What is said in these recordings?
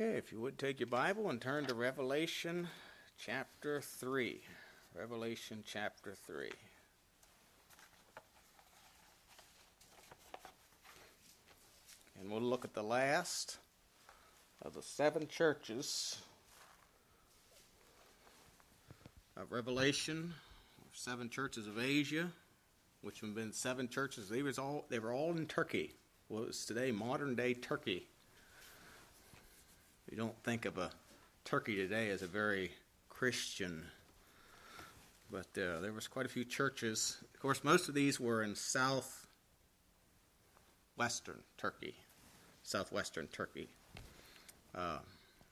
Okay, if you would take your Bible and turn to Revelation chapter 3. Revelation chapter 3. And we'll look at the last of the seven churches of Revelation, seven churches of Asia, which have been seven churches. They, was all, they were all in Turkey. Well, it's today modern day Turkey. You don't think of a Turkey today as a very Christian, but uh, there was quite a few churches. Of course, most of these were in southwestern Turkey, southwestern Turkey. Uh,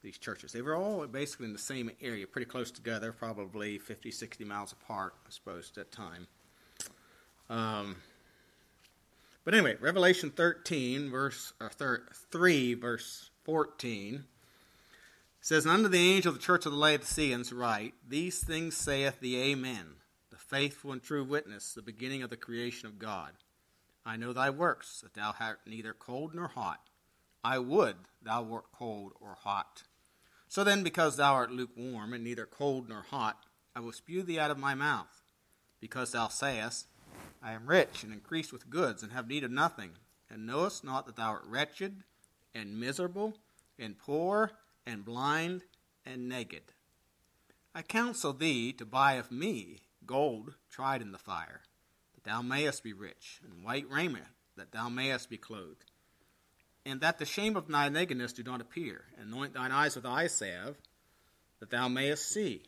these churches, they were all basically in the same area, pretty close together, probably 50, 60 miles apart, I suppose, at that time. Um, but anyway, Revelation 13, verse or thir- 3, verse 14 says, And unto the angel of the church of the Laodiceans write, These things saith the Amen, the faithful and true witness, the beginning of the creation of God. I know thy works, that thou art neither cold nor hot. I would thou wert cold or hot. So then, because thou art lukewarm, and neither cold nor hot, I will spew thee out of my mouth. Because thou sayest, I am rich, and increased with goods, and have need of nothing, and knowest not that thou art wretched, and miserable, and poor, and blind and naked. I counsel thee to buy of me gold tried in the fire, that thou mayest be rich, and white raiment, that thou mayest be clothed, and that the shame of thy nakedness do not appear. Anoint thine eyes with eye salve, that thou mayest see.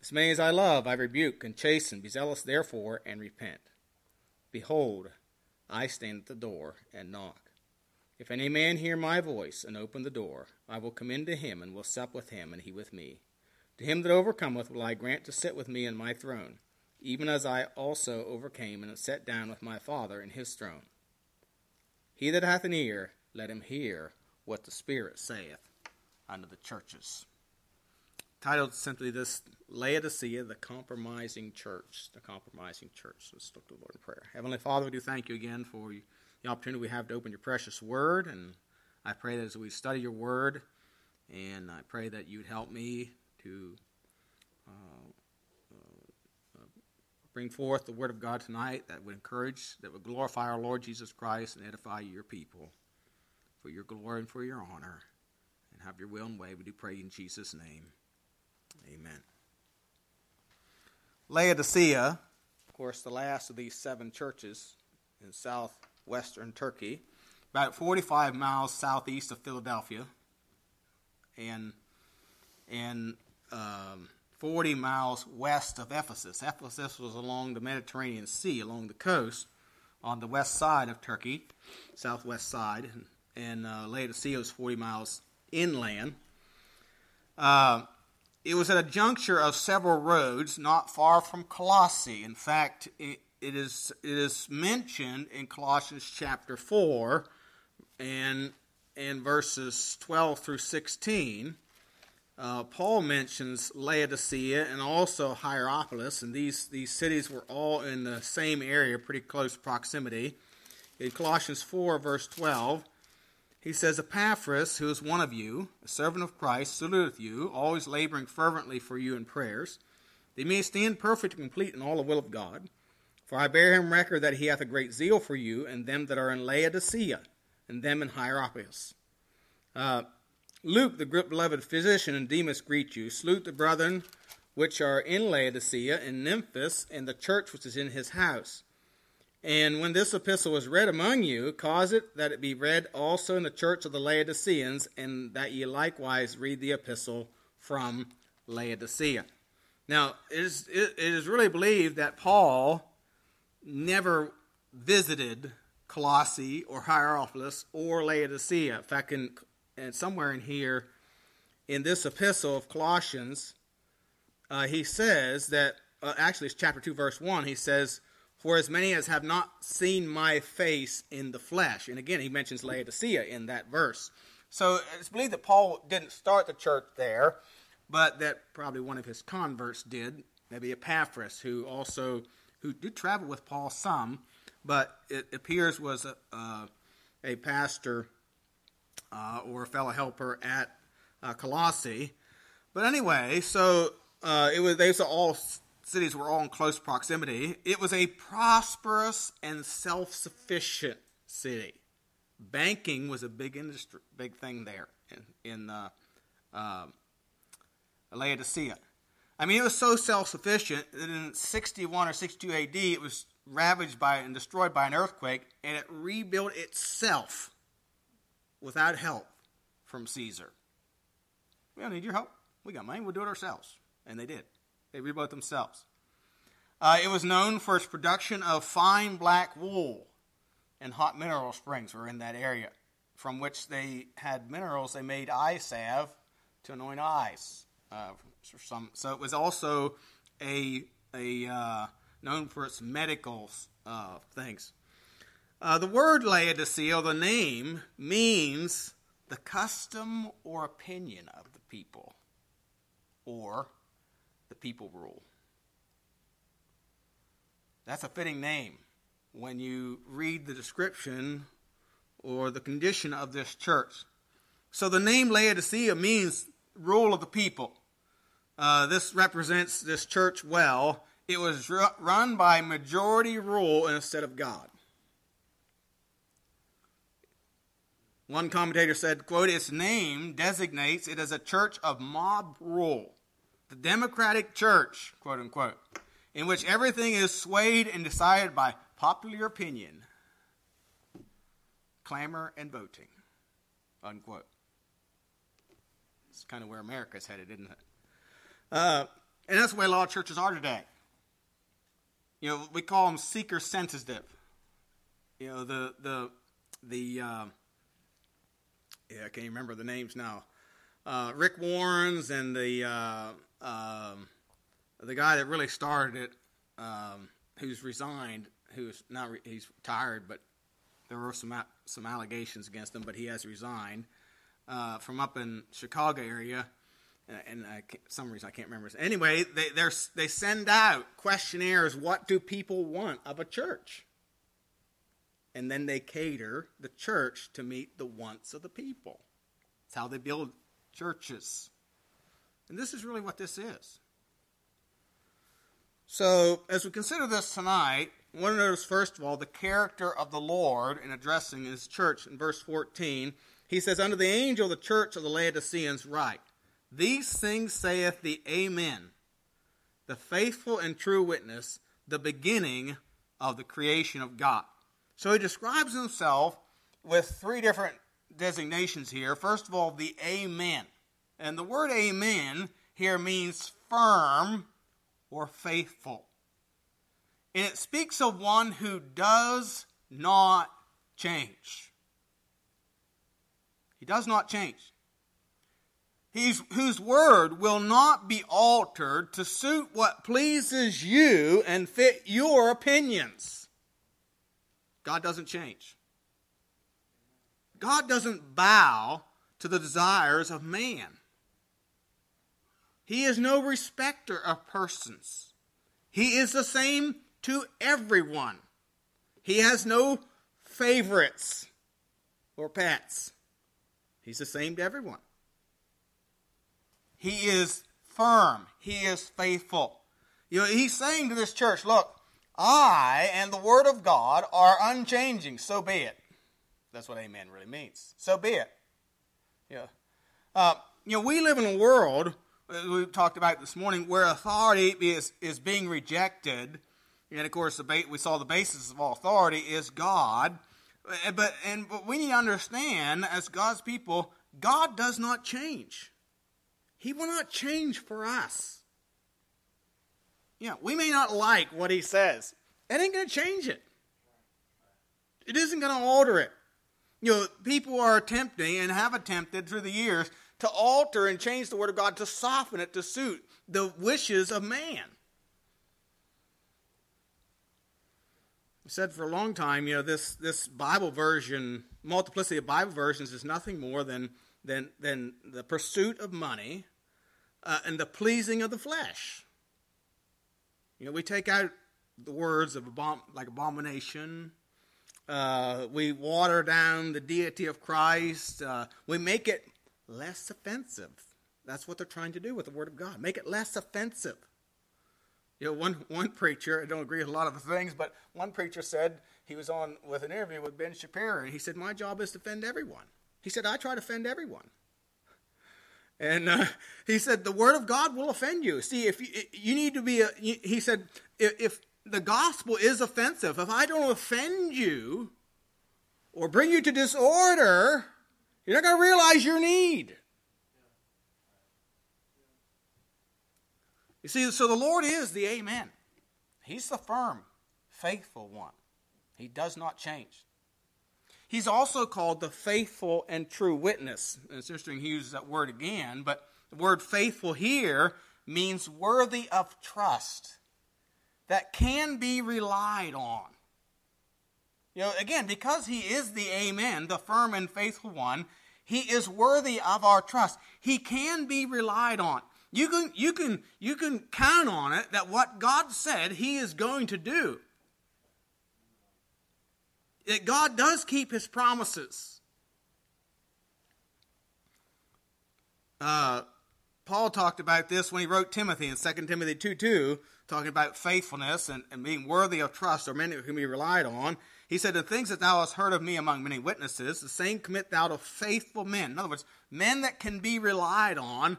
As many as I love, I rebuke and chasten. Be zealous therefore, and repent. Behold, I stand at the door and knock. If any man hear my voice and open the door, I will come in to him and will sup with him, and he with me. To him that overcometh will I grant to sit with me in my throne, even as I also overcame and sat down with my Father in his throne. He that hath an ear, let him hear what the Spirit saith unto the churches. Titled simply this Laodicea, the compromising church. The compromising church. Let's look to the Lord in prayer. Heavenly Father, we do thank you again for you the opportunity we have to open your precious word. And I pray that as we study your word, and I pray that you'd help me to uh, uh, bring forth the word of God tonight that would encourage, that would glorify our Lord Jesus Christ and edify your people for your glory and for your honor. And have your will and way. We do pray in Jesus' name. Amen. Laodicea, of course, the last of these seven churches in South western Turkey, about 45 miles southeast of Philadelphia, and and um, 40 miles west of Ephesus. Ephesus was along the Mediterranean Sea, along the coast, on the west side of Turkey, southwest side, and, and uh, Laodicea was 40 miles inland. Uh, it was at a juncture of several roads not far from Colossae. In fact, it, it is it is mentioned in Colossians chapter four, and in verses twelve through sixteen. Uh, Paul mentions Laodicea and also Hierapolis, and these, these cities were all in the same area, pretty close proximity. In Colossians 4, verse 12, he says, Epaphras, who is one of you, a servant of Christ, saluteth you, always laboring fervently for you in prayers, that may stand perfect and complete in all the will of God. For I bear him record that he hath a great zeal for you, and them that are in Laodicea, and them in Hierapolis. Uh, Luke, the beloved physician, and Demas greet you. Salute the brethren which are in Laodicea, and Nymphas, and the church which is in his house. And when this epistle is read among you, cause it that it be read also in the church of the Laodiceans, and that ye likewise read the epistle from Laodicea. Now, it is, it is really believed that Paul never visited Colossae or Hierapolis or Laodicea. In fact, in, somewhere in here, in this epistle of Colossians, uh, he says that, uh, actually, it's chapter 2, verse 1, he says, For as many as have not seen my face in the flesh. And again, he mentions Laodicea in that verse. So it's believed that Paul didn't start the church there, but that probably one of his converts did, maybe Epaphras, who also who did travel with Paul some, but it appears was a, uh, a pastor uh, or a fellow helper at uh, Colossae. But anyway, so uh, it was they was all cities were all in close proximity. It was a prosperous and self-sufficient city. Banking was a big industry, big thing there in, in uh, uh, Laodicea. I mean, it was so self-sufficient that in 61 or 62 AD, it was ravaged by and destroyed by an earthquake, and it rebuilt itself without help from Caesar. We don't need your help. We got money. We'll do it ourselves. And they did. They rebuilt themselves. Uh, it was known for its production of fine black wool, and hot mineral springs were in that area, from which they had minerals. They made eye salve to anoint eyes. Uh, some, so it was also a a uh, known for its medical uh, things. Uh, the word Laodicea, the name, means the custom or opinion of the people, or the people rule. That's a fitting name when you read the description or the condition of this church. So the name Laodicea means rule of the people. Uh, this represents this church well. It was run by majority rule instead of God. One commentator said, quote, its name designates it as a church of mob rule, the democratic church, quote unquote, in which everything is swayed and decided by popular opinion, clamor, and voting, unquote. It's kind of where America's headed, isn't it? Uh, and that's the way a lot of churches are today. You know, we call them seeker sensitive. You know, the the the uh, yeah, I can't remember the names now. Uh, Rick Warren's and the uh, um, the guy that really started it, um, who's resigned, who's not re- he's retired, but there were some some allegations against him, but he has resigned uh, from up in Chicago area, Uh, and I some reason I can't remember. Anyway, they they send out questionnaires. What do people want of a church? and then they cater the church to meet the wants of the people. It's how they build churches. And this is really what this is. So, as we consider this tonight, I want to notice, first of all, the character of the Lord in addressing his church. In verse 14, he says, Unto the angel of the church of the Laodiceans write, These things saith the Amen, the faithful and true witness, the beginning of the creation of God. So he describes himself with three different designations here. First of all, the Amen. And the word Amen here means firm or faithful. And it speaks of one who does not change. He does not change. He's, whose word will not be altered to suit what pleases you and fit your opinions. God doesn't change. God doesn't bow to the desires of man. He is no respecter of persons. He is the same to everyone. He has no favorites or pets. He's the same to everyone. He is firm. He is faithful. You know, he's saying to this church, look, I and the Word of God are unchanging, so be it. That's what amen really means. So be it. Yeah. Uh, you know, we live in a world, we talked about this morning, where authority is, is being rejected. And of course, the we saw the basis of all authority is God. But, and, but we need to understand, as God's people, God does not change. He will not change for us. Yeah, we may not like what he says. That ain't going to change it. It isn't going to alter it. You know, people are attempting and have attempted through the years to alter and change the Word of God to soften it to suit the wishes of man. I said for a long time, you know, this, this Bible version, multiplicity of Bible versions is nothing more than, than, than the pursuit of money uh, and the pleasing of the flesh. You know, we take out the words of abom- like abomination. Uh, we water down the deity of Christ. Uh, we make it less offensive. That's what they're trying to do with the Word of God. Make it less offensive. You know, one, one preacher, I don't agree with a lot of the things, but one preacher said he was on with an interview with Ben Shapiro, and he said, My job is to offend everyone. He said, I try to offend everyone. And uh, he said, The Word of God will offend you. See, if you, you need to be, a, he said, if, if the gospel is offensive, if I don't offend you or bring you to disorder, you're not going to realize your need. You see, so the Lord is the Amen. He's the firm, faithful one. He does not change. He's also called the faithful and true witness. And it's interesting he uses that word again, but the word faithful here means worthy of trust, that can be relied on. You know, again, because he is the Amen, the firm and faithful one, he is worthy of our trust. He can be relied on. You can, you can, you can count on it that what God said he is going to do. That God does keep his promises. Uh, Paul talked about this when he wrote Timothy in 2 Timothy 2 2, talking about faithfulness and, and being worthy of trust or men who can be relied on. He said, The things that thou hast heard of me among many witnesses, the same commit thou to faithful men. In other words, men that can be relied on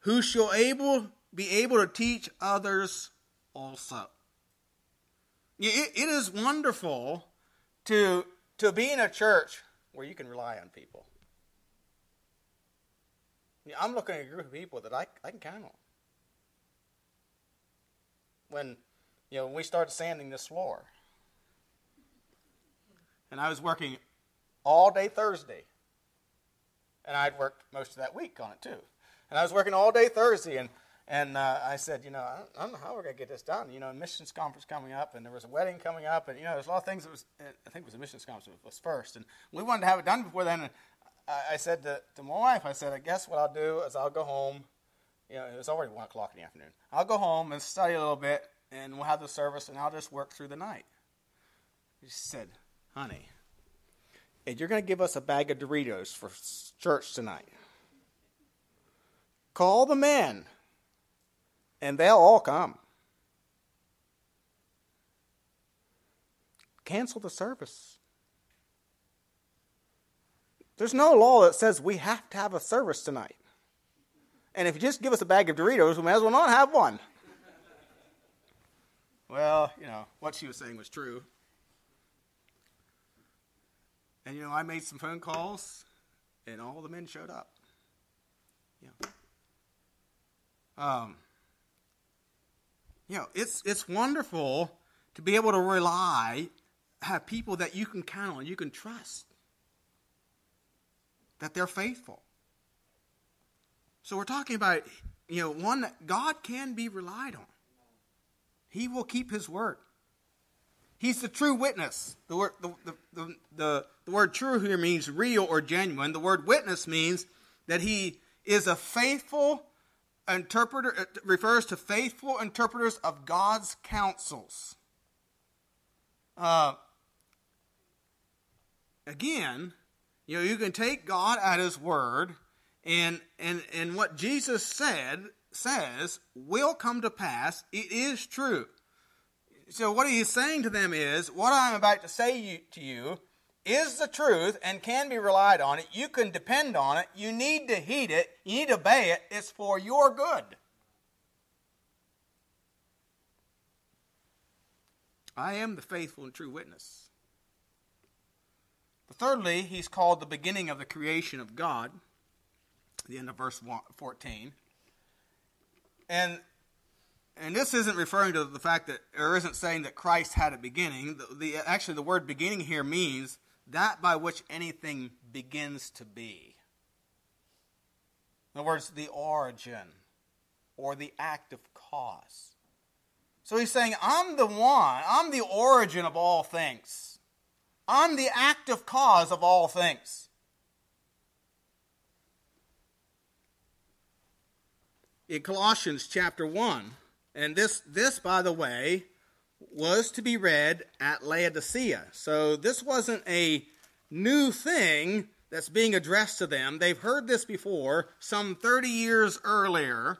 who shall able be able to teach others also. It, it is wonderful to, to be in a church where you can rely on people. I'm looking at a group of people that I, I can count on. When, you know, when we started sanding this floor, and I was working all day Thursday, and I'd worked most of that week on it too. And I was working all day Thursday, and and uh, I said, you know, I don't, know how we're going to get this done. You know, a missions conference coming up, and there was a wedding coming up, and you know, there's a lot of things that was. I think it was a missions conference was first, and we wanted to have it done before then. And I, I said to, to my wife, I said, I guess what I'll do is I'll go home. You know, it was already one o'clock in the afternoon. I'll go home and study a little bit, and we'll have the service, and I'll just work through the night. She said, honey, and you're going to give us a bag of Doritos for church tonight. Call the men, and they'll all come. Cancel the service. There's no law that says we have to have a service tonight. And if you just give us a bag of Doritos, we may as well not have one. Well, you know, what she was saying was true. And, you know, I made some phone calls, and all the men showed up. Yeah. Um, you know, it's it's wonderful to be able to rely, have people that you can count on, you can trust, that they're faithful. So we're talking about, you know, one that God can be relied on. He will keep his word. He's the true witness. The word, the, the, the, the, the word true here means real or genuine. The word witness means that he is a faithful interpreter refers to faithful interpreters of God's counsels. Uh, again, you know, you can take God at His word, and and and what Jesus said says will come to pass. It is true. So what He is saying to them is, what I'm about to say to you is the truth and can be relied on it. You can depend on it. You need to heed it. You need to obey it. It's for your good. I am the faithful and true witness. But thirdly, he's called the beginning of the creation of God, the end of verse 14. And and this isn't referring to the fact that, or isn't saying that Christ had a beginning. The, the, actually, the word beginning here means that by which anything begins to be. In other words, the origin or the active cause. So he's saying, I'm the one, I'm the origin of all things. I'm the active cause of all things. In Colossians chapter 1, and this, this by the way, was to be read at Laodicea. So this wasn't a new thing that's being addressed to them, they've heard this before some 30 years earlier.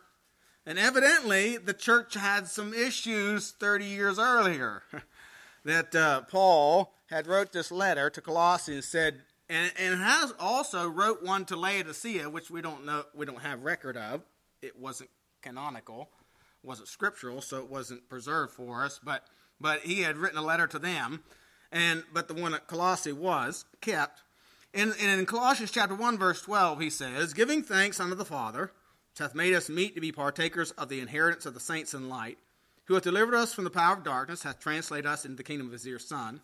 And evidently, the church had some issues 30 years earlier. that uh, Paul had wrote this letter to Colossians, said, and, and has also wrote one to Laodicea, which we don't know, we don't have record of. It wasn't canonical, wasn't scriptural, so it wasn't preserved for us. But but he had written a letter to them, and but the one at Colossae was kept. And, and in Colossians chapter one verse twelve, he says, "Giving thanks unto the Father, which hath made us meet to be partakers of the inheritance of the saints in light, who hath delivered us from the power of darkness, hath translated us into the kingdom of his dear Son."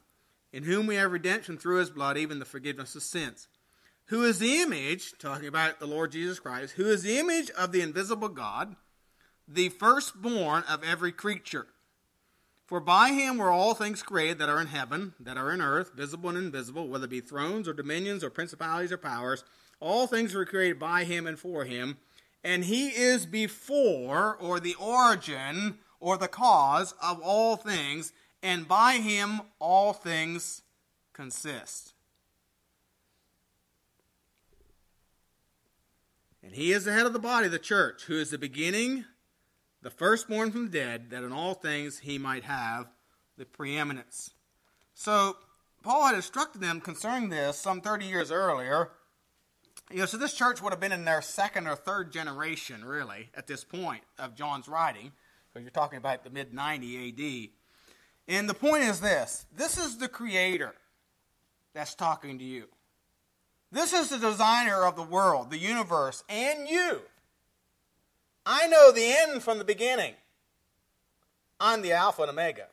in whom we have redemption through his blood, even the forgiveness of sins. Who is the image, talking about the Lord Jesus Christ, who is the image of the invisible God, the firstborn of every creature. For by him were all things created that are in heaven, that are in earth, visible and invisible, whether it be thrones or dominions or principalities or powers. All things were created by him and for him. And he is before, or the origin, or the cause of all things and by him all things consist. And he is the head of the body, the church, who is the beginning, the firstborn from the dead, that in all things he might have the preeminence. So, Paul had instructed them concerning this some 30 years earlier. You know, so this church would have been in their second or third generation, really, at this point of John's writing, because you're talking about the mid 90 AD. And the point is this this is the creator that's talking to you. This is the designer of the world, the universe, and you. I know the end from the beginning. I'm the Alpha and Omega.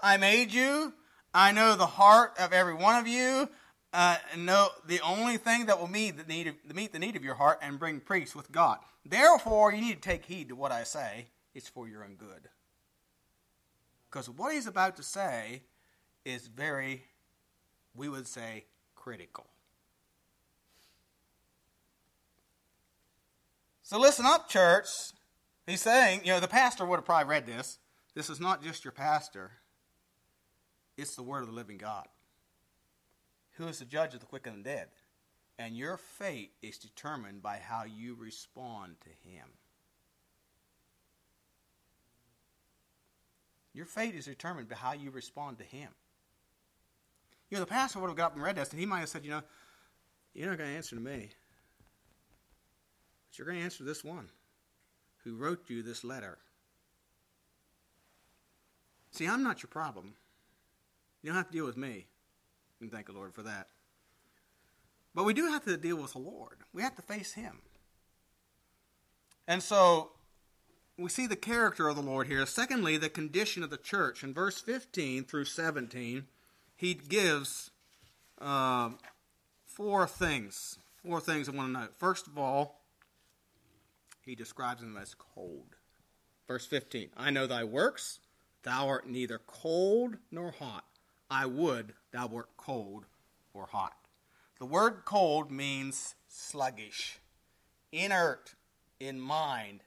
I made you. I know the heart of every one of you. Uh, know the only thing that will meet the need of, meet the need of your heart and bring peace with God. Therefore, you need to take heed to what I say. It's for your own good. Because what he's about to say is very, we would say, critical. So listen up, church. He's saying, you know, the pastor would have probably read this. This is not just your pastor, it's the word of the living God, who is the judge of the quick and the dead. And your fate is determined by how you respond to him. Your fate is determined by how you respond to Him. You know, the pastor would have got up and read this, and he might have said, You know, you're not going to answer to me, you're going to answer this one who wrote you this letter. See, I'm not your problem. You don't have to deal with me. And thank the Lord for that. But we do have to deal with the Lord. We have to face Him. And so we see the character of the Lord here. Secondly, the condition of the church. In verse 15 through 17, he gives uh, four things. Four things I want to note. First of all, he describes them as cold. Verse 15 I know thy works, thou art neither cold nor hot. I would thou wert cold or hot. The word cold means sluggish, inert in mind,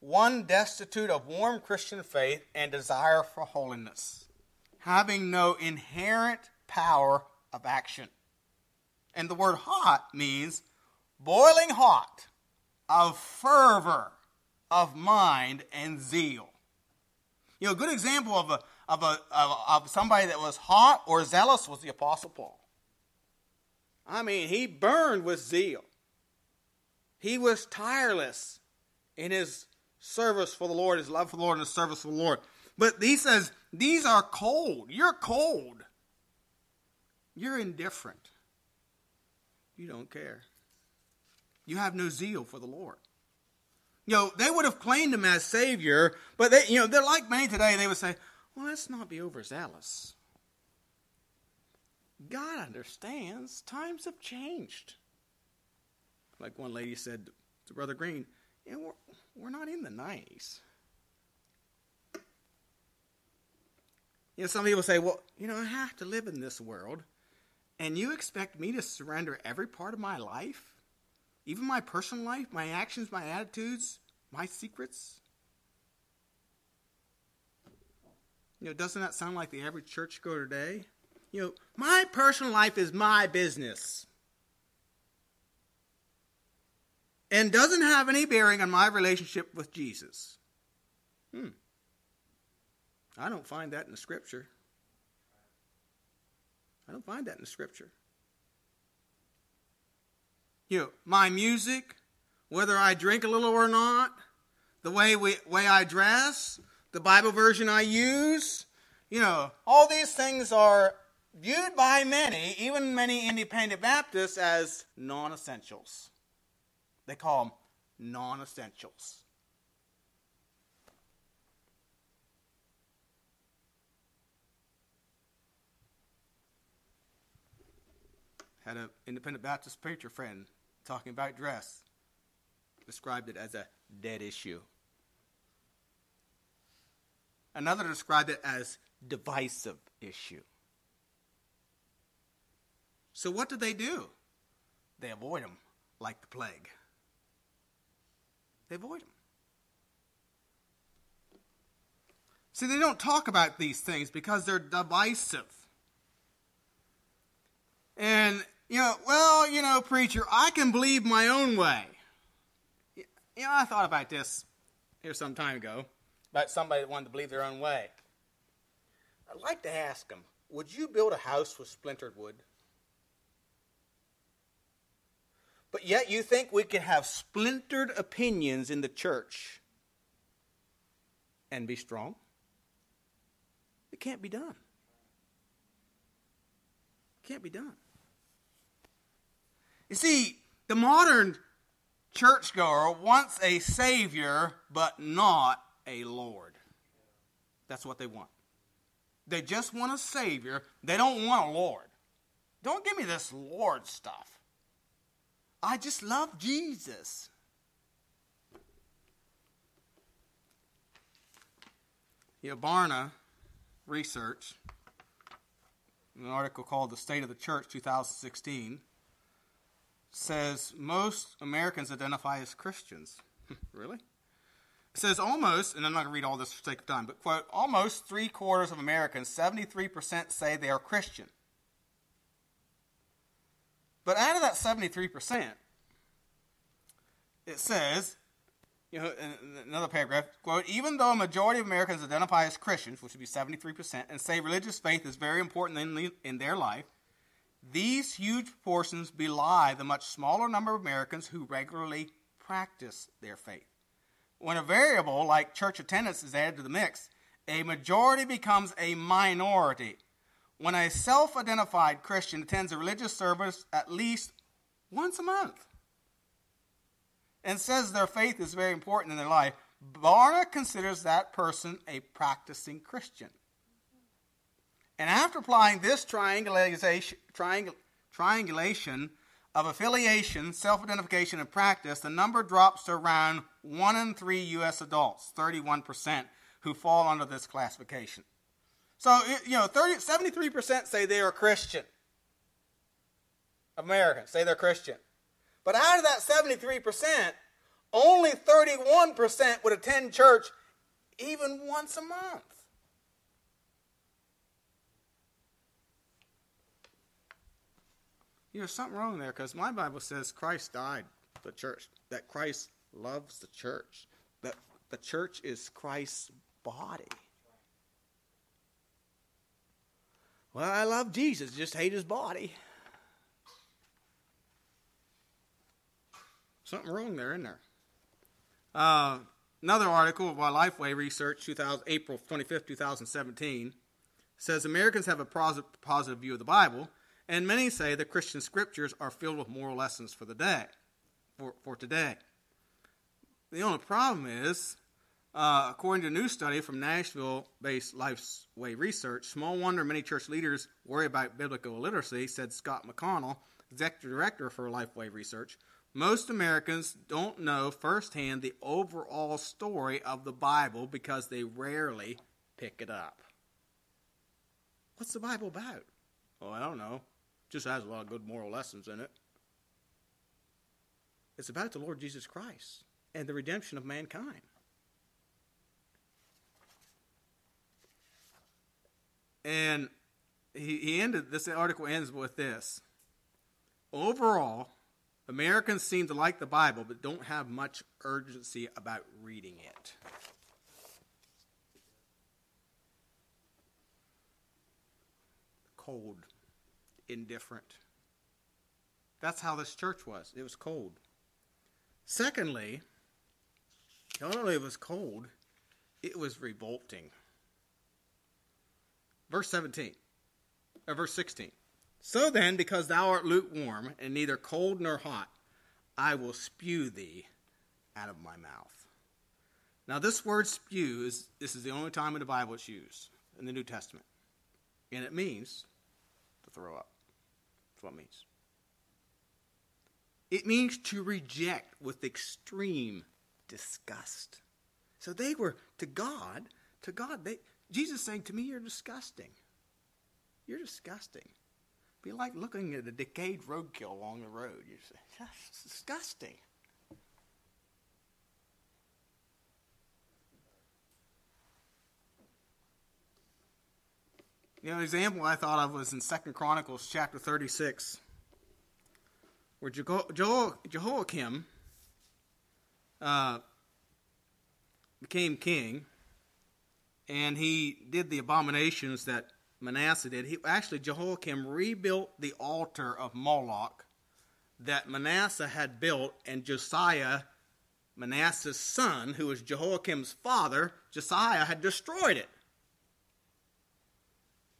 one destitute of warm Christian faith and desire for holiness, having no inherent power of action. And the word hot means boiling hot, of fervor, of mind and zeal. You know, a good example of, a, of, a, of, of somebody that was hot or zealous was the Apostle Paul. I mean, he burned with zeal. He was tireless in his service for the Lord, his love for the Lord, and his service for the Lord. But he says, These are cold. You're cold. You're indifferent. You don't care. You have no zeal for the Lord. You know, they would have claimed him as Savior, but they, you know, they're like many today. They would say, well, let's not be overzealous. God understands. Times have changed. Like one lady said to Brother Green, you know, we're, we're not in the 90s. You know, some people say, well, you know, I have to live in this world, and you expect me to surrender every part of my life? even my personal life, my actions, my attitudes, my secrets? You know, doesn't that sound like the average churchgoer today? You know, my personal life is my business. And doesn't have any bearing on my relationship with Jesus. Hmm. I don't find that in the scripture. I don't find that in the scripture. You know, my music, whether I drink a little or not, the way we, way I dress, the Bible version I use, you know, all these things are viewed by many, even many independent Baptists, as non essentials. They call them non essentials. Had an independent Baptist preacher friend talking about dress, described it as a dead issue. Another described it as divisive issue. So what do they do? They avoid them like the plague. They avoid them. See, they don't talk about these things because they're divisive. And, you know, well, you know, preacher, I can believe my own way. You know, I thought about this here some time ago about somebody that wanted to believe their own way. I'd like to ask them, would you build a house with splintered wood? But yet you think we can have splintered opinions in the church and be strong? It can't be done. It can't be done. You see, the modern churchgoer wants a Savior, but not a Lord. That's what they want. They just want a Savior. They don't want a Lord. Don't give me this Lord stuff. I just love Jesus. You Barna Research, an article called The State of the Church 2016, says most Americans identify as Christians. really? It says almost, and I'm not going to read all this for sake of time, but quote, almost three quarters of Americans, 73%, say they are Christian. But out of that 73%, it says, you know, in another paragraph, quote, even though a majority of Americans identify as Christians, which would be 73%, and say religious faith is very important in, in their life, these huge proportions belie the much smaller number of Americans who regularly practice their faith. When a variable like church attendance is added to the mix, a majority becomes a minority. When a self identified Christian attends a religious service at least once a month and says their faith is very important in their life, Barna considers that person a practicing Christian. And after applying this triangulation, triangulation of affiliation, self identification, and practice, the number drops to around 1 in 3 U.S. adults, 31%, who fall under this classification. So, you know, 30, 73% say they are Christian. Americans say they're Christian. But out of that 73%, only 31% would attend church even once a month. You know, something wrong there because my Bible says Christ died the church, that Christ loves the church, that the church is Christ's body. Well, I love Jesus, just hate his body. Something wrong there, isn't there? Uh, another article by Lifeway Research, 2000, April 25th, 2017, says Americans have a positive view of the Bible, and many say the Christian scriptures are filled with moral lessons for the day, for, for today. The only problem is, uh, according to a new study from Nashville based Lifeway Research, small wonder many church leaders worry about biblical illiteracy, said Scott McConnell, executive director for Lifeway Research. Most Americans don't know firsthand the overall story of the Bible because they rarely pick it up. What's the Bible about? Oh, I don't know. Just has a lot of good moral lessons in it. It's about the Lord Jesus Christ and the redemption of mankind. And he, he ended this article ends with this. Overall, Americans seem to like the Bible, but don't have much urgency about reading it. Cold, indifferent. That's how this church was. It was cold. Secondly, not only it was cold, it was revolting. Verse 17, or verse 16. So then, because thou art lukewarm and neither cold nor hot, I will spew thee out of my mouth. Now, this word spew is this is the only time in the Bible it's used in the New Testament. And it means to throw up. That's what it means. It means to reject with extreme disgust. So they were to God, to God, they Jesus saying to me, You're disgusting. You're disgusting. Be like looking at a decayed roadkill along the road. You say, That's disgusting. You know, the example I thought of was in Second Chronicles chapter 36, where Jehoiakim uh, became king, and he did the abominations that Manasseh did. He, actually, Jehoiakim rebuilt the altar of Moloch that Manasseh had built, and Josiah, Manasseh's son, who was Jehoiakim's father, Josiah had destroyed it.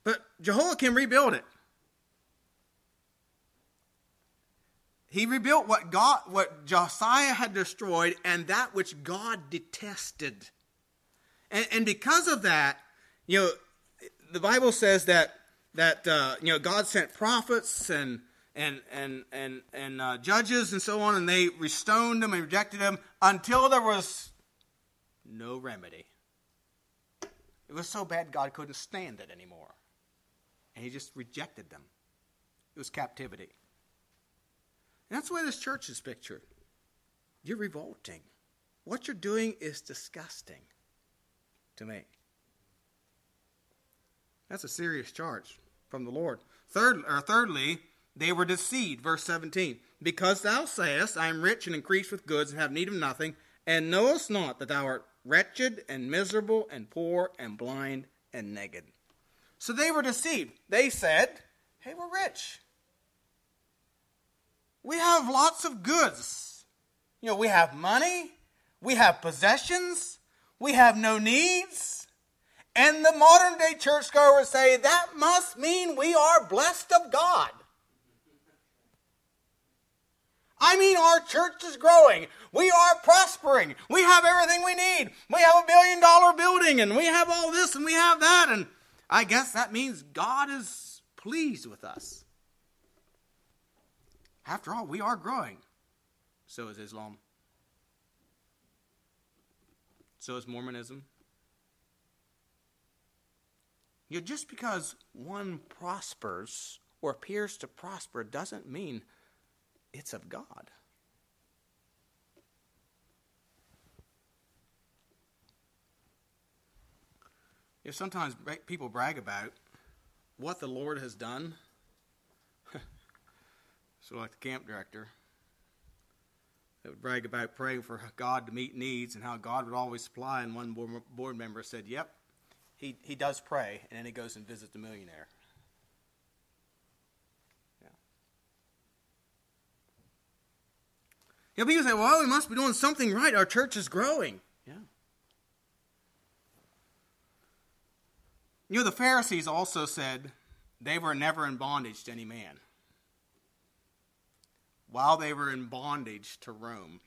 But Jehoiakim rebuilt it. He rebuilt what God, what Josiah had destroyed, and that which God detested. And, and because of that, you know, the Bible says that that uh, you know God sent prophets and and and and and uh, judges and so on, and they restoned them and rejected them until there was no remedy. It was so bad God couldn't stand it anymore and he just rejected them. It was captivity. And that's the way this church is pictured. You're revolting. What you're doing is disgusting to me. That's a serious charge from the Lord. Third, or thirdly, they were deceived. Verse 17. Because thou sayest, I am rich and increased with goods and have need of nothing, and knowest not that thou art wretched and miserable and poor and blind and naked. So they were deceived. They said, Hey, we're rich. We have lots of goods. You know, we have money, we have possessions, we have no needs. And the modern day churchgoer would say that must mean we are blessed of God. I mean, our church is growing. We are prospering. We have everything we need. We have a billion dollar building and we have all this and we have that. And I guess that means God is pleased with us. After all, we are growing. So is Islam. So is Mormonism. You know, just because one prospers or appears to prosper doesn't mean it's of God. Sometimes people brag about what the Lord has done. so, like the camp director, they would brag about praying for God to meet needs and how God would always supply. And one board member said, "Yep, he he does pray, and then he goes and visits the millionaire." Yeah. You know, people say, "Well, we must be doing something right. Our church is growing." You know, the Pharisees also said they were never in bondage to any man while they were in bondage to Rome.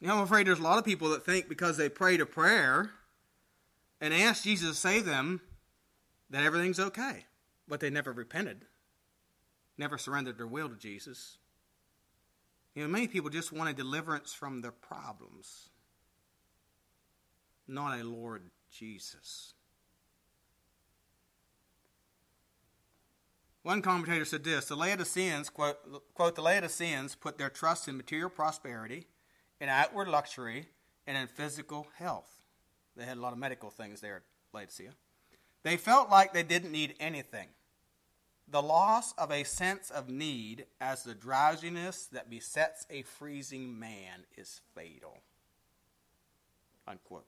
You know, I'm afraid there's a lot of people that think because they prayed a prayer and asked Jesus to save them that everything's okay. But they never repented, never surrendered their will to Jesus. You know, many people just want a deliverance from their problems, not a Lord Jesus. One commentator said this the Laodiceans, quote, quote, the Laodiceans put their trust in material prosperity, in outward luxury, and in physical health. They had a lot of medical things there at Laodicea. They felt like they didn't need anything. The loss of a sense of need as the drowsiness that besets a freezing man is fatal. Unquote.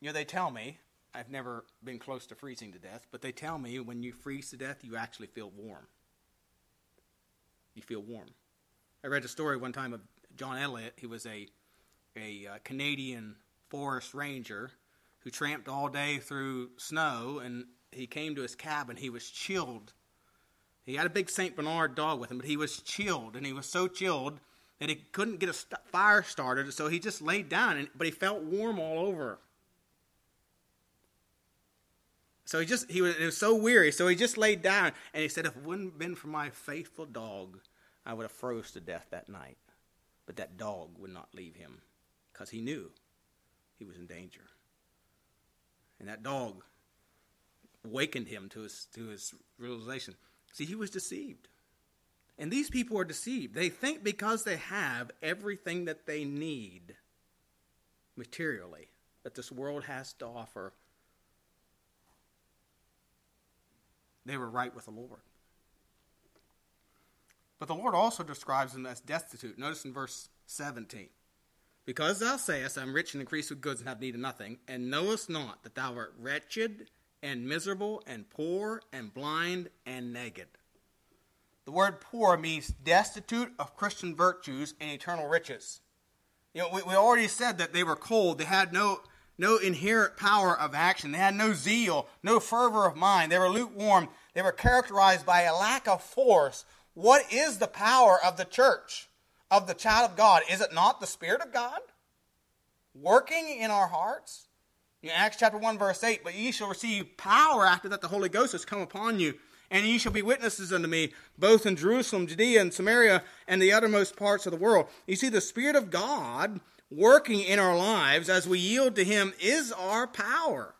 You know, they tell me, I've never been close to freezing to death, but they tell me when you freeze to death, you actually feel warm. You feel warm. I read a story one time of John Elliott. He was a, a uh, Canadian forest ranger who tramped all day through snow, and he came to his cabin. He was chilled. He had a big St. Bernard dog with him, but he was chilled, and he was so chilled that he couldn't get a st- fire started, so he just laid down, and, but he felt warm all over. So he just he was, was so weary, so he just laid down, and he said, "If it wouldn't have been for my faithful dog, I would have froze to death that night." But that dog would not leave him, because he knew he was in danger. And that dog awakened him to his to his realization. See, he was deceived. And these people are deceived. They think because they have everything that they need materially, that this world has to offer, they were right with the Lord. But the Lord also describes them as destitute. Notice in verse 17. Because thou sayest, I am rich and increased with goods and have need of nothing, and knowest not that thou art wretched and miserable and poor and blind and naked. The word poor means destitute of Christian virtues and eternal riches. You know, we, we already said that they were cold. They had no no inherent power of action. They had no zeal, no fervor of mind. They were lukewarm. They were characterized by a lack of force. What is the power of the church, of the child of God? Is it not the Spirit of God working in our hearts? In Acts chapter 1, verse 8, but ye shall receive power after that the Holy Ghost has come upon you, and ye shall be witnesses unto me, both in Jerusalem, Judea, and Samaria, and the uttermost parts of the world. You see, the Spirit of God working in our lives as we yield to Him is our power.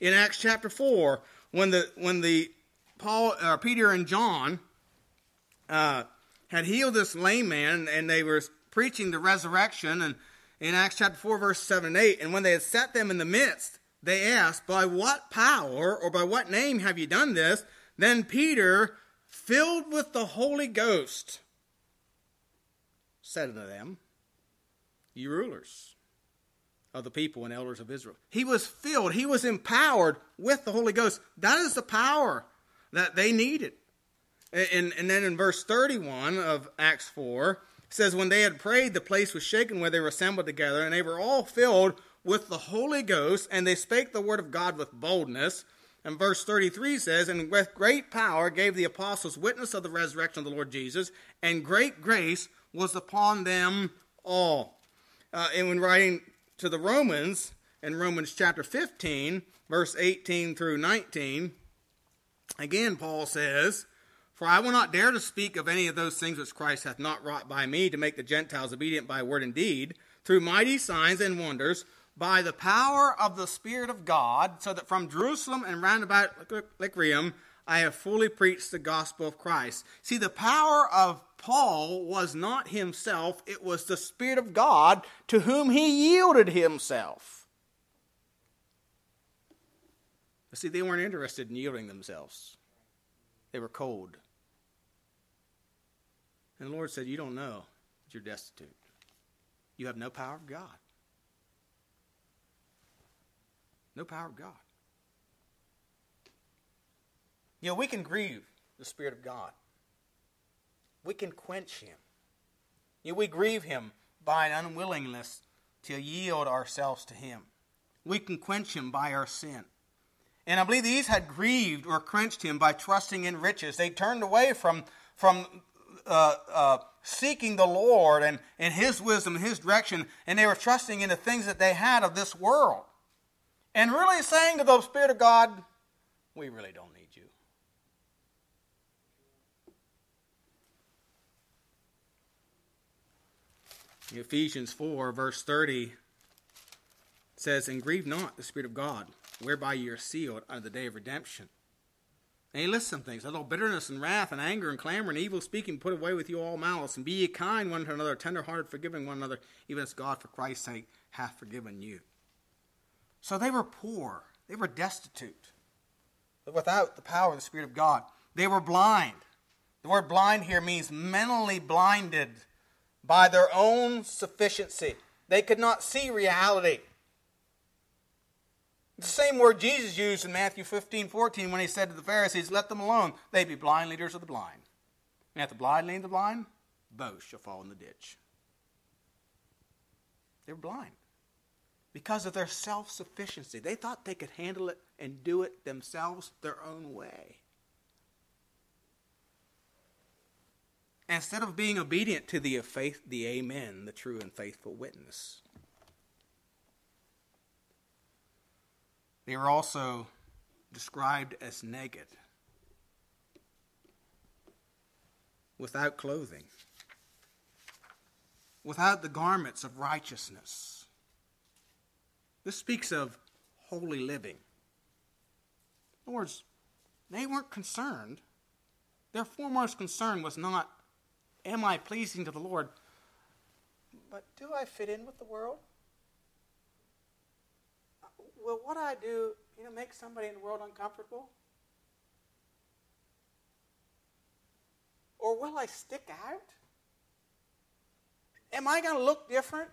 In Acts chapter 4, when the, when the Paul, uh, Peter and John uh, had healed this lame man, and they were preaching the resurrection, and in Acts chapter 4, verse 7 and 8, and when they had set them in the midst, they asked, By what power or by what name have you done this? Then Peter, filled with the Holy Ghost, said unto them, you rulers of the people and elders of Israel. He was filled, he was empowered with the Holy Ghost. That is the power that they needed. And, and then in verse 31 of Acts 4, says, When they had prayed, the place was shaken where they were assembled together, and they were all filled with the Holy Ghost, and they spake the word of God with boldness. And verse 33 says, And with great power gave the apostles witness of the resurrection of the Lord Jesus, and great grace was upon them all uh, and when writing to the Romans in Romans chapter 15, verse 18 through 19, again, Paul says, For I will not dare to speak of any of those things which Christ hath not wrought by me to make the Gentiles obedient by word and deed, through mighty signs and wonders, by the power of the Spirit of God, so that from Jerusalem and round about Illyricum I have fully preached the gospel of Christ. See, the power of Paul was not himself, it was the Spirit of God to whom he yielded himself. See, they weren't interested in yielding themselves, they were cold. And the Lord said, You don't know that you're destitute. You have no power of God. No power of God. You know, we can grieve the Spirit of God we can quench him. You know, we grieve him by an unwillingness to yield ourselves to him. We can quench him by our sin. And I believe these had grieved or quenched him by trusting in riches. They turned away from, from uh, uh, seeking the Lord and, and his wisdom and his direction, and they were trusting in the things that they had of this world. And really saying to the Spirit of God, we really don't need you. Ephesians 4, verse 30 says, And grieve not the Spirit of God, whereby ye are sealed unto the day of redemption. And he lists some things. Let all bitterness and wrath and anger and clamor and evil speaking put away with you all malice, and be ye kind one to another, tenderhearted, forgiving one another, even as God for Christ's sake hath forgiven you. So they were poor, they were destitute, without the power of the Spirit of God. They were blind. The word blind here means mentally blinded by their own sufficiency. They could not see reality. The same word Jesus used in Matthew 15, 14 when he said to the Pharisees, Let them alone. They be blind leaders of the blind. And if the blind lead the blind, both shall fall in the ditch. They're blind because of their self sufficiency. They thought they could handle it and do it themselves their own way. Instead of being obedient to the faith, the Amen, the true and faithful witness. They are also described as naked, without clothing, without the garments of righteousness. This speaks of holy living. In other words, they weren't concerned. Their foremost concern was not, Am I pleasing to the Lord? But do I fit in with the world? Will what I do, you know, make somebody in the world uncomfortable? Or will I stick out? Am I going to look different?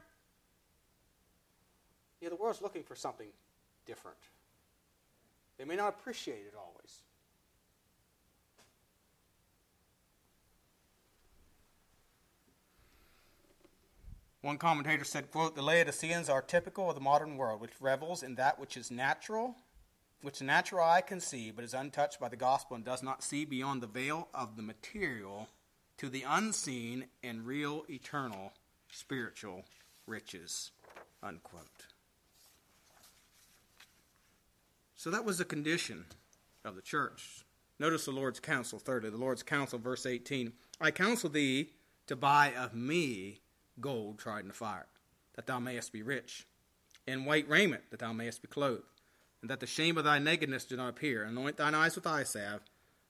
Yeah, the world's looking for something different. They may not appreciate it always. One commentator said, quote, the Laodiceans are typical of the modern world, which revels in that which is natural, which the natural eye can see, but is untouched by the gospel and does not see beyond the veil of the material to the unseen and real eternal spiritual riches. Unquote. So that was the condition of the church. Notice the Lord's counsel, thirdly, the Lord's counsel, verse 18 I counsel thee to buy of me gold tried in the fire, that thou mayest be rich, and white raiment, that thou mayest be clothed, and that the shame of thy nakedness do not appear. Anoint thine eyes with eye salve,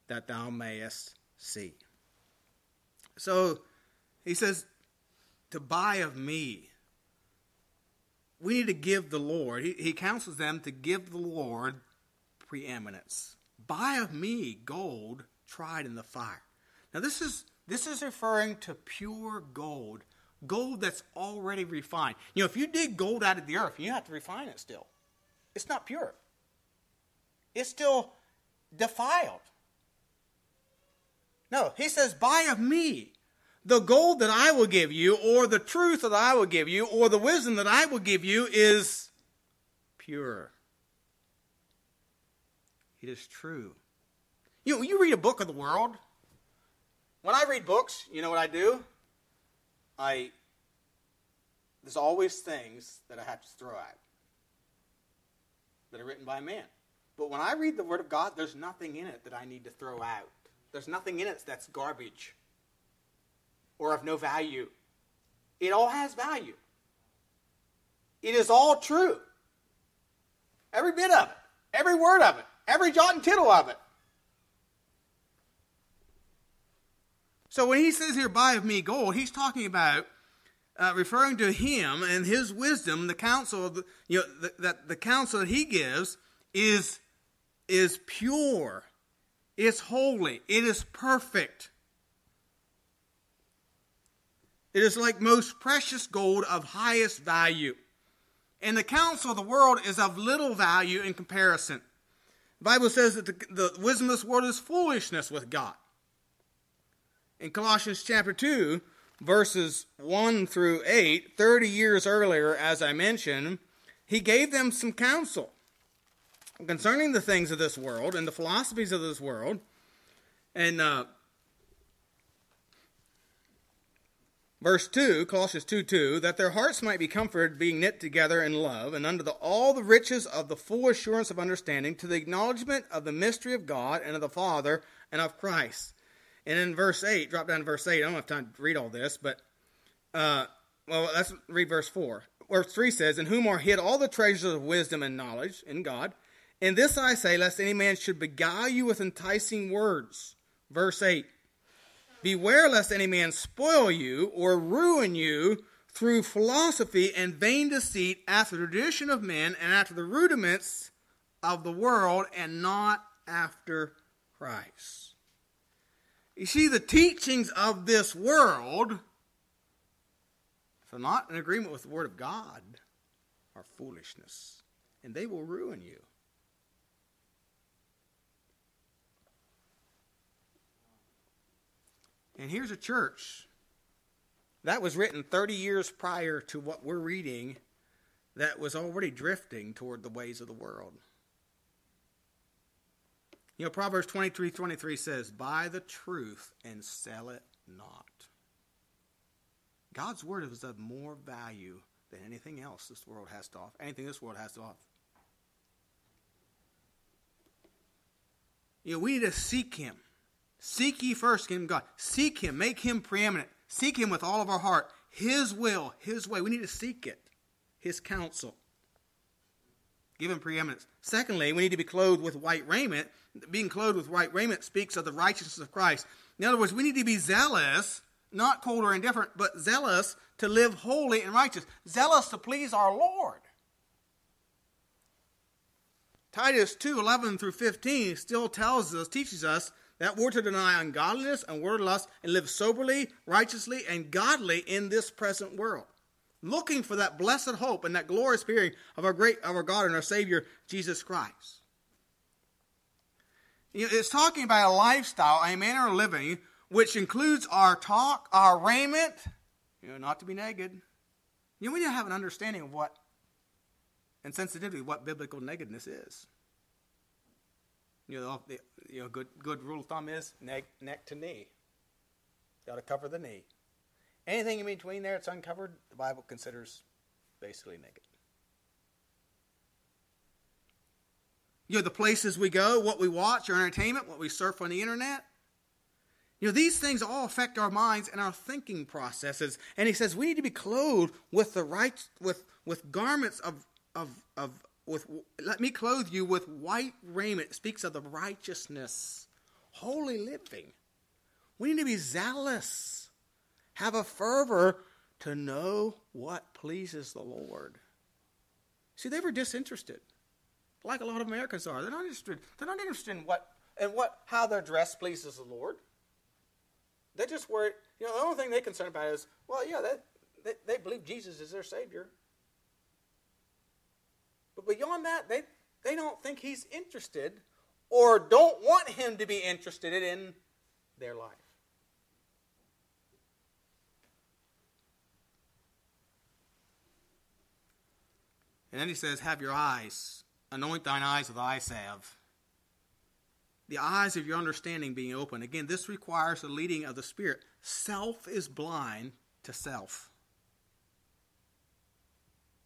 that thou mayest see. So he says, to buy of me. We need to give the Lord, he, he counsels them to give the Lord preeminence. Buy of me gold tried in the fire. Now this is this is referring to pure gold gold that's already refined. You know, if you dig gold out of the earth, you have to refine it still. It's not pure, it's still defiled. No, he says, Buy of me the gold that I will give you, or the truth that I will give you, or the wisdom that I will give you is pure. It is true. You, you read a book of the world. When I read books, you know what I do? I there's always things that I have to throw out that are written by man. But when I read the Word of God, there's nothing in it that I need to throw out. There's nothing in it that's garbage or of no value. It all has value. It is all true. Every bit of it, every word of it, every jot and tittle of it. So when he says here, buy of me gold, he's talking about uh, referring to him and his wisdom, the counsel, the, you know, the, that the counsel that he gives is, is pure, it's holy, it is perfect. It is like most precious gold of highest value. And the counsel of the world is of little value in comparison. The Bible says that the, the wisdom of this world is foolishness with God in Colossians chapter 2, verses 1 through 8, 30 years earlier, as I mentioned, he gave them some counsel concerning the things of this world and the philosophies of this world. And uh, verse 2, Colossians 2 2, that their hearts might be comforted, being knit together in love, and under the, all the riches of the full assurance of understanding, to the acknowledgement of the mystery of God and of the Father and of Christ and in verse 8, drop down to verse 8. I don't have time to read all this, but, uh, well, let's read verse 4. Verse 3 says, In whom are hid all the treasures of wisdom and knowledge in God. And this I say, lest any man should beguile you with enticing words. Verse 8 Beware lest any man spoil you or ruin you through philosophy and vain deceit, after the tradition of men, and after the rudiments of the world, and not after Christ. You see, the teachings of this world, they're not in agreement with the Word of God, are foolishness, and they will ruin you. And here's a church that was written 30 years prior to what we're reading that was already drifting toward the ways of the world. You know, Proverbs 23 23 says, Buy the truth and sell it not. God's word is of more value than anything else this world has to offer, anything this world has to offer. You know, we need to seek Him. Seek ye first Him, God. Seek Him. Make Him preeminent. Seek Him with all of our heart. His will, His way. We need to seek it. His counsel. Give Him preeminence. Secondly, we need to be clothed with white raiment. Being clothed with white raiment speaks of the righteousness of Christ. In other words, we need to be zealous, not cold or indifferent, but zealous to live holy and righteous. Zealous to please our Lord. Titus 2 11 through 15 still tells us, teaches us that we're to deny ungodliness and worldly lust and live soberly, righteously, and godly in this present world. Looking for that blessed hope and that glorious appearing of our great of our God and our Savior Jesus Christ. It's talking about a lifestyle, a manner of living, which includes our talk, our raiment, you know, not to be naked. You know, we need to have an understanding of what and sensitivity what biblical nakedness is. You know, the, you know, good good rule of thumb is neck neck to knee. Got to cover the knee. Anything in between there it's uncovered, the Bible considers basically naked. You know, the places we go, what we watch, our entertainment, what we surf on the internet. You know, these things all affect our minds and our thinking processes. And he says we need to be clothed with the right with with garments of of of with let me clothe you with white raiment it speaks of the righteousness holy living we need to be zealous have a fervor to know what pleases the lord. See they were disinterested like a lot of americans are. They're not interested they're not interested in what and what how their dress pleases the lord. They just worry you know the only thing they're concerned about is well yeah they, they, they believe jesus is their savior. But beyond that, they, they don't think he's interested or don't want him to be interested in their life. And then he says, Have your eyes, anoint thine eyes with eye salve. The eyes of your understanding being open. Again, this requires the leading of the Spirit. Self is blind to self.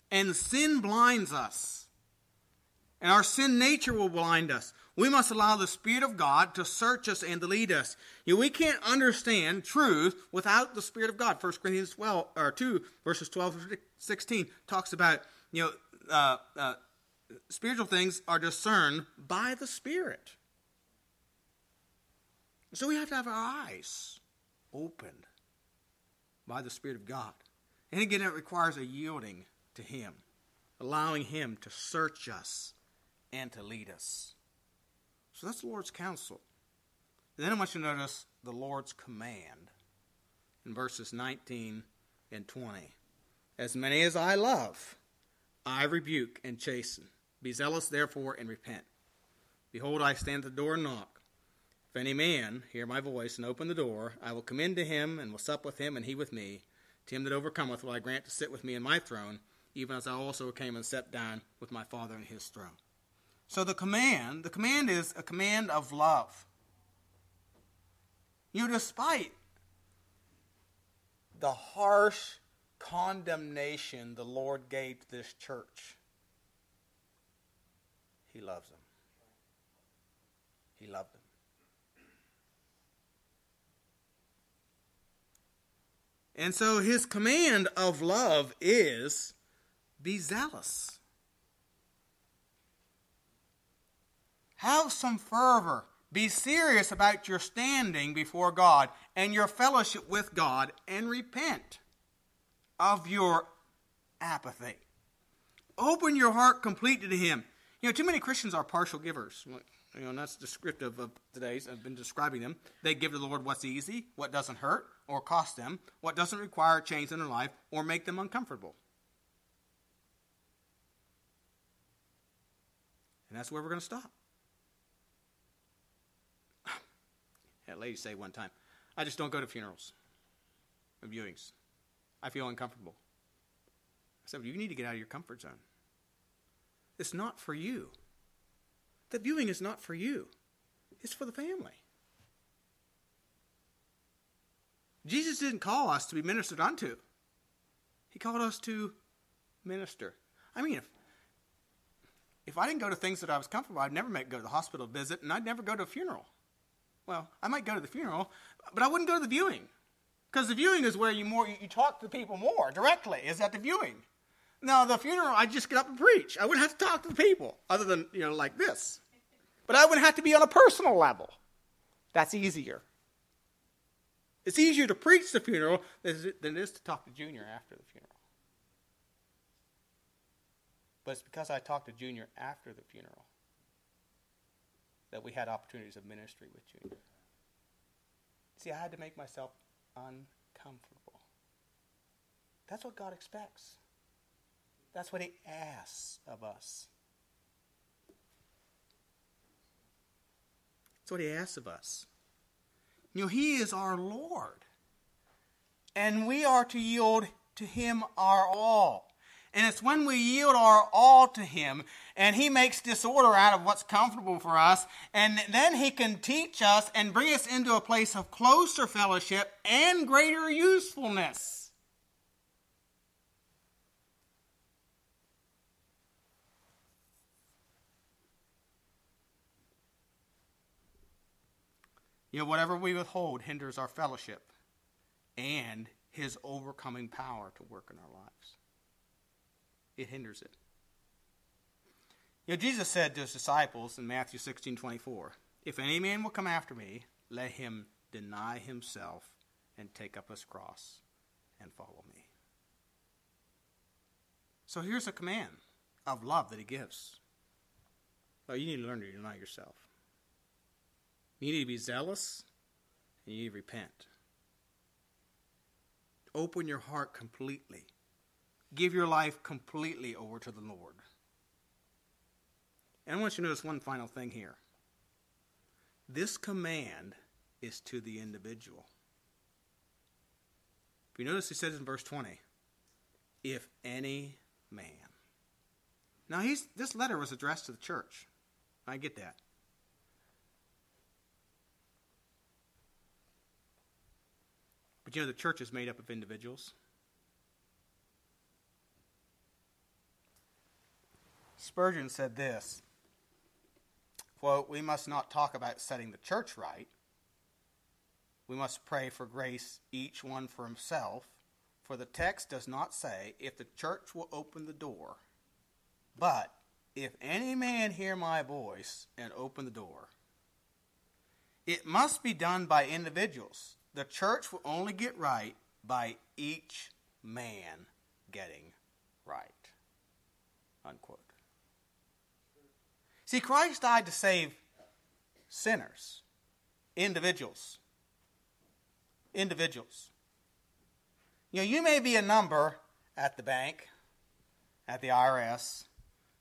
And sin blinds us. And our sin nature will blind us. We must allow the Spirit of God to search us and to lead us. You know, we can't understand truth without the Spirit of God. 1 Corinthians 12, or 2, verses 12 to 16 talks about, you know, uh, uh, spiritual things are discerned by the Spirit. So we have to have our eyes opened by the Spirit of God. And again, it requires a yielding to Him, allowing Him to search us and to lead us. So that's the Lord's counsel. And then I want you to notice the Lord's command in verses 19 and 20. As many as I love, I rebuke and chasten. Be zealous, therefore, and repent. Behold, I stand at the door and knock. If any man hear my voice and open the door, I will come in to him and will sup with him and he with me. To him that overcometh will I grant to sit with me in my throne, even as I also came and sat down with my Father in his throne. So the command, the command is a command of love. You, despite the harsh condemnation the Lord gave to this church, He loves them. He loved them. And so his command of love is be zealous. Have some fervor. Be serious about your standing before God and your fellowship with God and repent. Of your apathy. Open your heart completely to Him. You know, too many Christians are partial givers. You know, and that's descriptive of today's. I've been describing them. They give to the Lord what's easy, what doesn't hurt or cost them, what doesn't require change in their life or make them uncomfortable. And that's where we're going to stop. Had a lady say one time, I just don't go to funerals and viewings. I feel uncomfortable. I said, well, you need to get out of your comfort zone. It's not for you. The viewing is not for you, it's for the family. Jesus didn't call us to be ministered unto, He called us to minister. I mean, if, if I didn't go to things that I was comfortable, I'd never make, go to the hospital visit, and I'd never go to a funeral. Well, I might go to the funeral, but I wouldn't go to the viewing. Because the viewing is where you more you, talk to people more directly, is at the viewing. Now, the funeral, I just get up and preach. I wouldn't have to talk to the people, other than, you know, like this. But I wouldn't have to be on a personal level. That's easier. It's easier to preach the funeral than it is to talk to Junior after the funeral. But it's because I talked to Junior after the funeral that we had opportunities of ministry with Junior. See, I had to make myself uncomfortable. That's what God expects. That's what He asks of us. That's what He asks of us. You know, He is our Lord. And we are to yield to Him our all. And it's when we yield our all to Him and He makes disorder out of what's comfortable for us, and then He can teach us and bring us into a place of closer fellowship and greater usefulness. Know, whatever we withhold hinders our fellowship and His overcoming power to work in our lives. It hinders it. You know, Jesus said to his disciples in Matthew 16 24, If any man will come after me, let him deny himself and take up his cross and follow me. So here's a command of love that he gives. Well, you need to learn to deny yourself. You need to be zealous and you need to repent. Open your heart completely. Give your life completely over to the Lord. And I want you to notice one final thing here. This command is to the individual. If you notice, he says in verse 20, if any man. Now, he's, this letter was addressed to the church. I get that. But you know, the church is made up of individuals. Spurgeon said this quote, We must not talk about setting the church right. We must pray for grace, each one for himself, for the text does not say, If the church will open the door, but if any man hear my voice and open the door. It must be done by individuals the church will only get right by each man getting right. Unquote. See, Christ died to save sinners, individuals. Individuals. You know, you may be a number at the bank, at the IRS,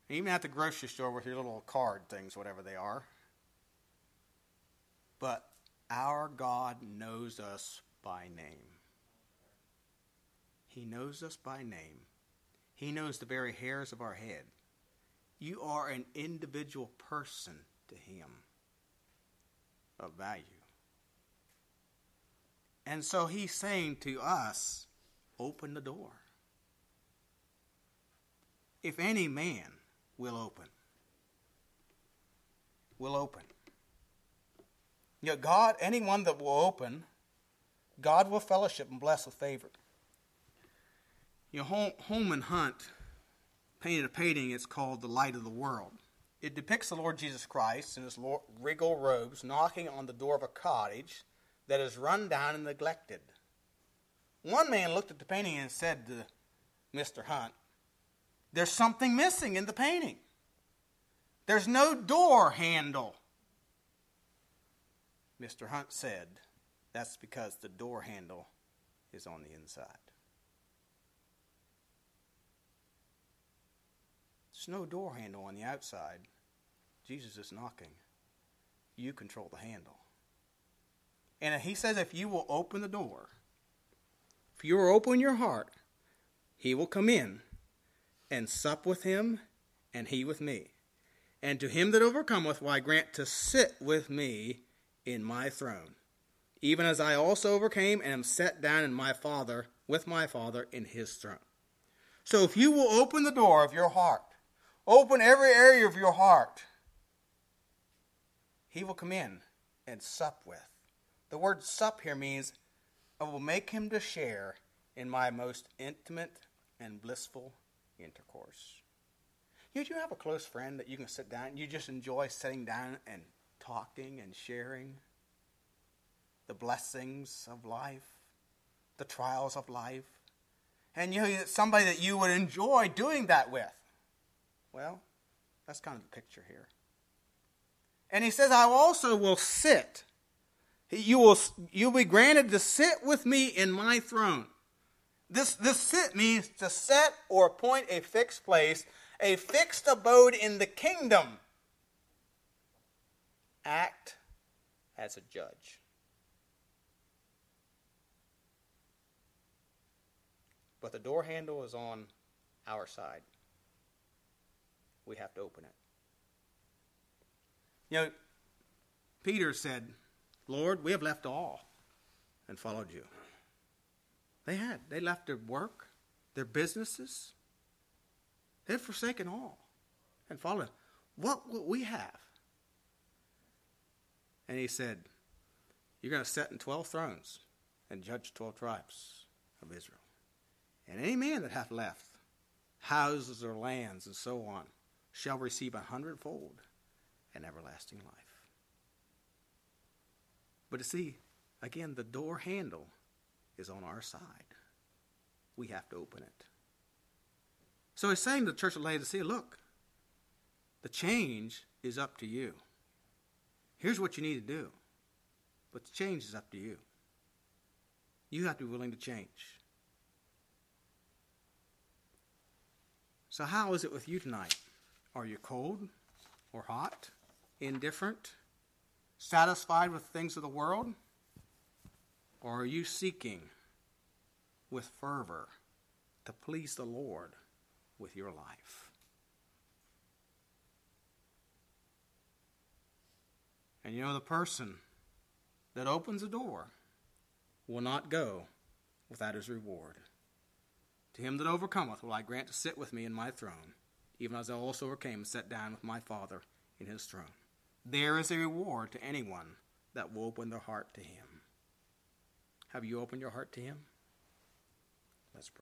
even at the grocery store with your little card things, whatever they are. But our God knows us by name. He knows us by name. He knows the very hairs of our head. You are an individual person to Him of value. And so He's saying to us, open the door. If any man will open, will open. Know, God, anyone that will open, God will fellowship and bless with favor. You know, Holman Hunt painted a painting, it's called The Light of the World. It depicts the Lord Jesus Christ in his regal robes knocking on the door of a cottage that is run down and neglected. One man looked at the painting and said to Mr. Hunt, There's something missing in the painting. There's no door handle. Mr. Hunt said, That's because the door handle is on the inside. There's no door handle on the outside. Jesus is knocking. You control the handle. And he says, if you will open the door, if you will open your heart, he will come in and sup with him, and he with me. And to him that overcometh I grant to sit with me in my throne, even as I also overcame and am set down in my Father, with my Father in his throne. So if you will open the door of your heart, open every area of your heart, he will come in and sup with. The word sup here means I will make him to share in my most intimate and blissful intercourse. You, do have a close friend that you can sit down and you just enjoy sitting down and talking and sharing the blessings of life, the trials of life? And you know, somebody that you would enjoy doing that with. Well, that's kind of the picture here. And he says, I also will sit. You will you'll be granted to sit with me in my throne. This, this sit means to set or appoint a fixed place, a fixed abode in the kingdom. Act as a judge. But the door handle is on our side. We have to open it. You know, Peter said, Lord, we have left all and followed you. They had. They left their work, their businesses. They had forsaken all and followed. What will we have? And he said, You're going to sit in 12 thrones and judge 12 tribes of Israel. And any man that hath left houses or lands and so on shall receive a hundredfold and everlasting life. But to see, again, the door handle is on our side. We have to open it. So he's saying to the church of Laodicea, look, the change is up to you. Here's what you need to do. But the change is up to you. You have to be willing to change. So, how is it with you tonight? Are you cold or hot? indifferent, satisfied with things of the world? Or are you seeking with fervor to please the Lord with your life? And you know, the person that opens the door will not go without his reward. To him that overcometh will I grant to sit with me in my throne, even as I also overcame and sat down with my Father in his throne. There is a reward to anyone that will open their heart to Him. Have you opened your heart to Him? Let's pray.